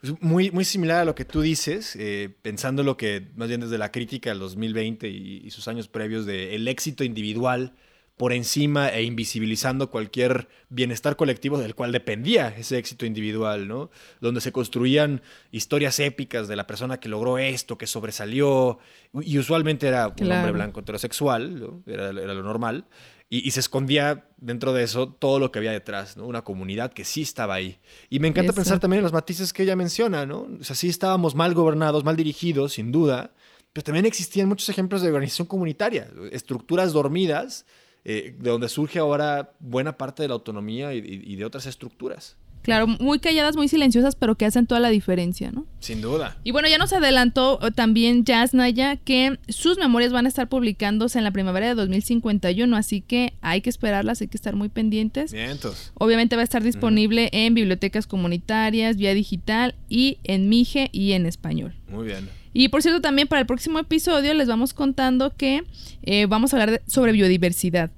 Pues muy, muy similar a lo que tú dices, eh, pensando lo que, más bien desde la crítica del 2020 y, y sus años previos, de el éxito individual por encima e invisibilizando cualquier bienestar colectivo del cual dependía ese éxito individual, ¿no? Donde se construían historias épicas de la persona que logró esto, que sobresalió, y usualmente era un Claro. hombre blanco heterosexual, ¿no? era, era lo normal, y, y se escondía dentro de eso todo lo que había detrás, ¿no? Una comunidad que sí estaba ahí. Y me encanta pensar también en los matices que ella menciona, ¿no? O sea, sí estábamos mal gobernados, mal dirigidos, sin duda, pero también existían muchos ejemplos de organización comunitaria, estructuras dormidas, eh, de donde surge ahora buena parte de la autonomía y, y- y de otras estructuras. Claro, muy calladas, muy silenciosas, pero que hacen toda la diferencia, ¿no? Sin duda. Y bueno, ya nos adelantó eh, también Jazz Naya que sus memorias van a estar publicándose en la primavera de 2051, así que hay que esperarlas, hay que estar muy pendientes. Vientos. Obviamente va a estar disponible en bibliotecas comunitarias, vía digital y en Mije y en español. Muy bien. Y por cierto, también para el próximo episodio les vamos contando que eh, vamos a hablar de- sobre biodiversidad.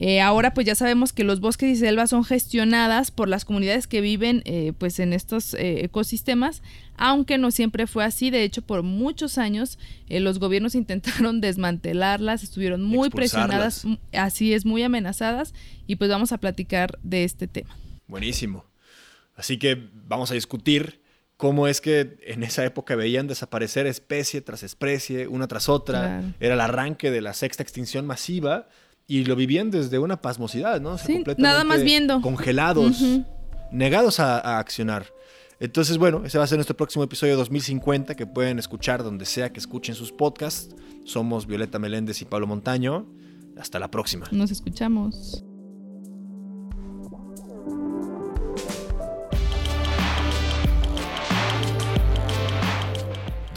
Eh, ahora pues ya sabemos que los bosques y selvas son gestionadas por las comunidades que viven eh, pues en estos eh, ecosistemas, aunque no siempre fue así. De hecho, por muchos años los gobiernos intentaron desmantelarlas, estuvieron muy presionadas, m- así es, muy amenazadas y pues vamos a platicar de este tema. Buenísimo. Así que vamos a discutir cómo es que en esa época veían desaparecer especie tras especie, una tras otra. Claro. Era el arranque de la sexta extinción masiva y lo vivían desde una pasmosidad, ¿no? O sea, Sí, completamente nada más viendo. Congelados, negados a, a accionar. Entonces, bueno, ese va a ser nuestro próximo episodio 2050 que pueden escuchar donde sea que escuchen sus podcasts. Somos Violeta Meléndez y Pablo Montaño. Hasta la próxima. Nos escuchamos.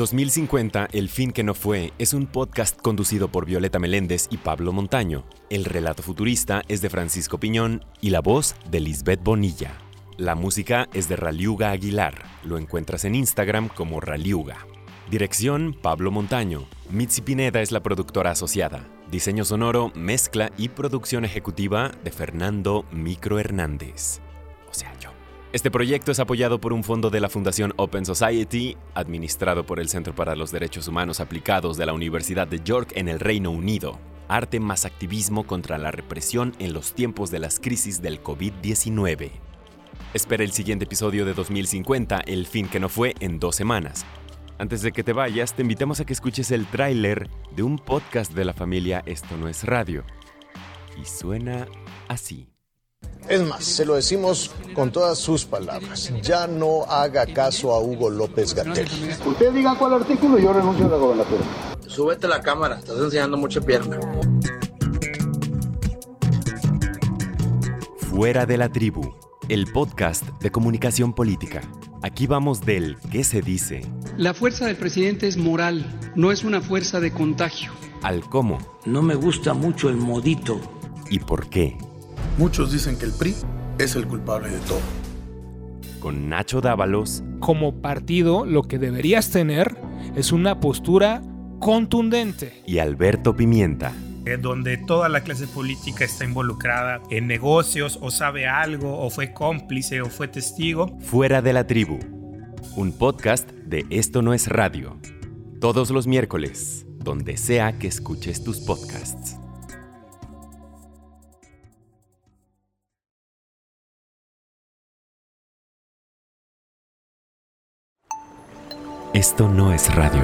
2050, El fin que no fue, es un podcast conducido por Violeta Meléndez y Pablo Montaño. El relato futurista es de Francisco Piñón y la voz de Lisbeth Bonilla. La música es de Raliuga Aguilar. Lo encuentras en Instagram como Raliuga. Dirección Pablo Montaño. Mitzi Pineda es la productora asociada. Diseño sonoro, mezcla y producción ejecutiva de Fernando Micro Hernández. Este proyecto es apoyado por un fondo de la Fundación Open Society, administrado por el Centro para los Derechos Humanos Aplicados de la Universidad de York en el Reino Unido. Arte más activismo contra la represión en los tiempos de las crisis del COVID-19. Espera el siguiente episodio de 2050, El fin que no fue, en dos semanas. Antes de que te vayas, te invitamos a que escuches el tráiler de un podcast de la familia Esto no es radio. Y suena así. Es más, se lo decimos con todas sus palabras. Ya no haga caso a Hugo López Gatel. Usted diga cuál artículo y yo renuncio a la gobernatura. Súbete la cámara, estás enseñando mucha pierna. Fuera de la tribu, el podcast de comunicación política. Aquí vamos del qué se dice La fuerza del presidente es moral, no es una fuerza de contagio. al cómo No me gusta mucho el modito. y por qué. Muchos dicen que el PRI es el culpable de todo. Con Nacho Dávalos como partido lo que deberías tener es una postura contundente. y Alberto Pimienta. eh, donde toda la clase política está involucrada en negocios o sabe algo o fue cómplice o fue testigo. Fuera de la tribu. Un podcast de Esto no es radio. Todos los miércoles, donde sea que escuches tus podcasts. Esto no es radio.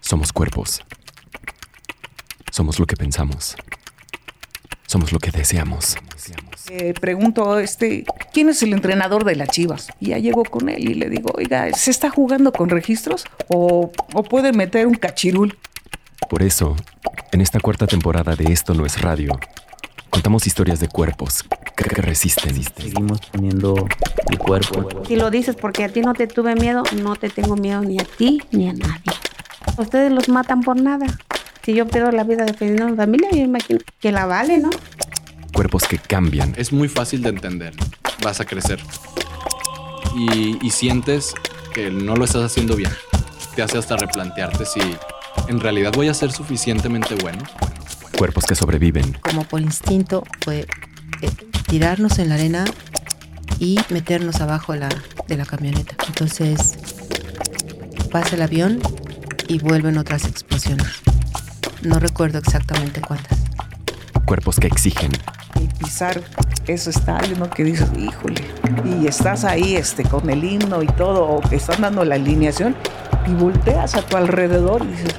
Somos cuerpos. Somos lo que pensamos. Somos lo que deseamos. Eh, pregunto, este, ¿quién es el entrenador de las Chivas? Y ya llego con él y le digo, oiga, ¿se está jugando con registros? ¿O, o puede meter un cachirul? Por eso, en esta cuarta temporada de Esto no es radio, contamos historias de cuerpos que, que resisten. Seguimos poniendo el cuerpo. Si lo dices porque a ti no te tuve miedo, no te tengo miedo ni a ti ni a nadie. Ustedes los matan por nada. Si yo pierdo la vida defendiendo a mi familia, yo imagino que la vale, ¿no? Cuerpos que cambian. Es muy fácil de entender. Vas a crecer. Y, y sientes que no lo estás haciendo bien. Te hace hasta replantearte si en realidad voy a ser suficientemente bueno. Cuerpos que sobreviven. Como por instinto fue eh, tirarnos en la arena y meternos abajo la, de la camioneta. Entonces pasa el avión y vuelven otras explosiones. No recuerdo exactamente cuántas. Cuerpos que exigen. Y pisar eso está, ¿no? Que dices, híjole. Y estás ahí este, con el himno y todo, o que están dando la alineación, y volteas a tu alrededor y dices,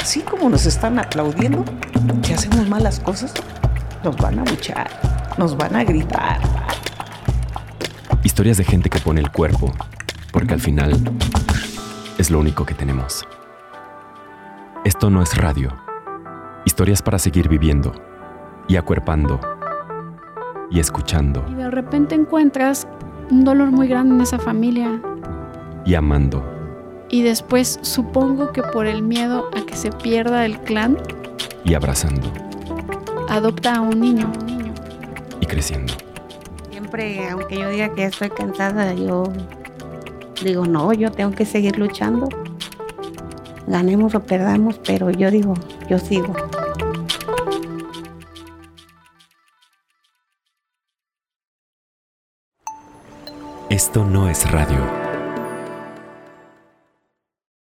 así como nos están aplaudiendo, si hacemos malas cosas, nos van a luchar, nos van a gritar. Historias de gente que pone el cuerpo, porque al final es lo único que tenemos. Esto no es radio. Historias para seguir viviendo y acuerpando y escuchando Y de repente encuentras un dolor muy grande en esa familia. y amando Y después supongo que por el miedo a que se pierda el clan, y abrazando adopta a un niño. y creciendo. Siempre, aunque yo diga que estoy cansada, yo digo, no, yo tengo que seguir luchando. Ganemos o perdamos, pero yo digo, yo sigo. Esto no es radio.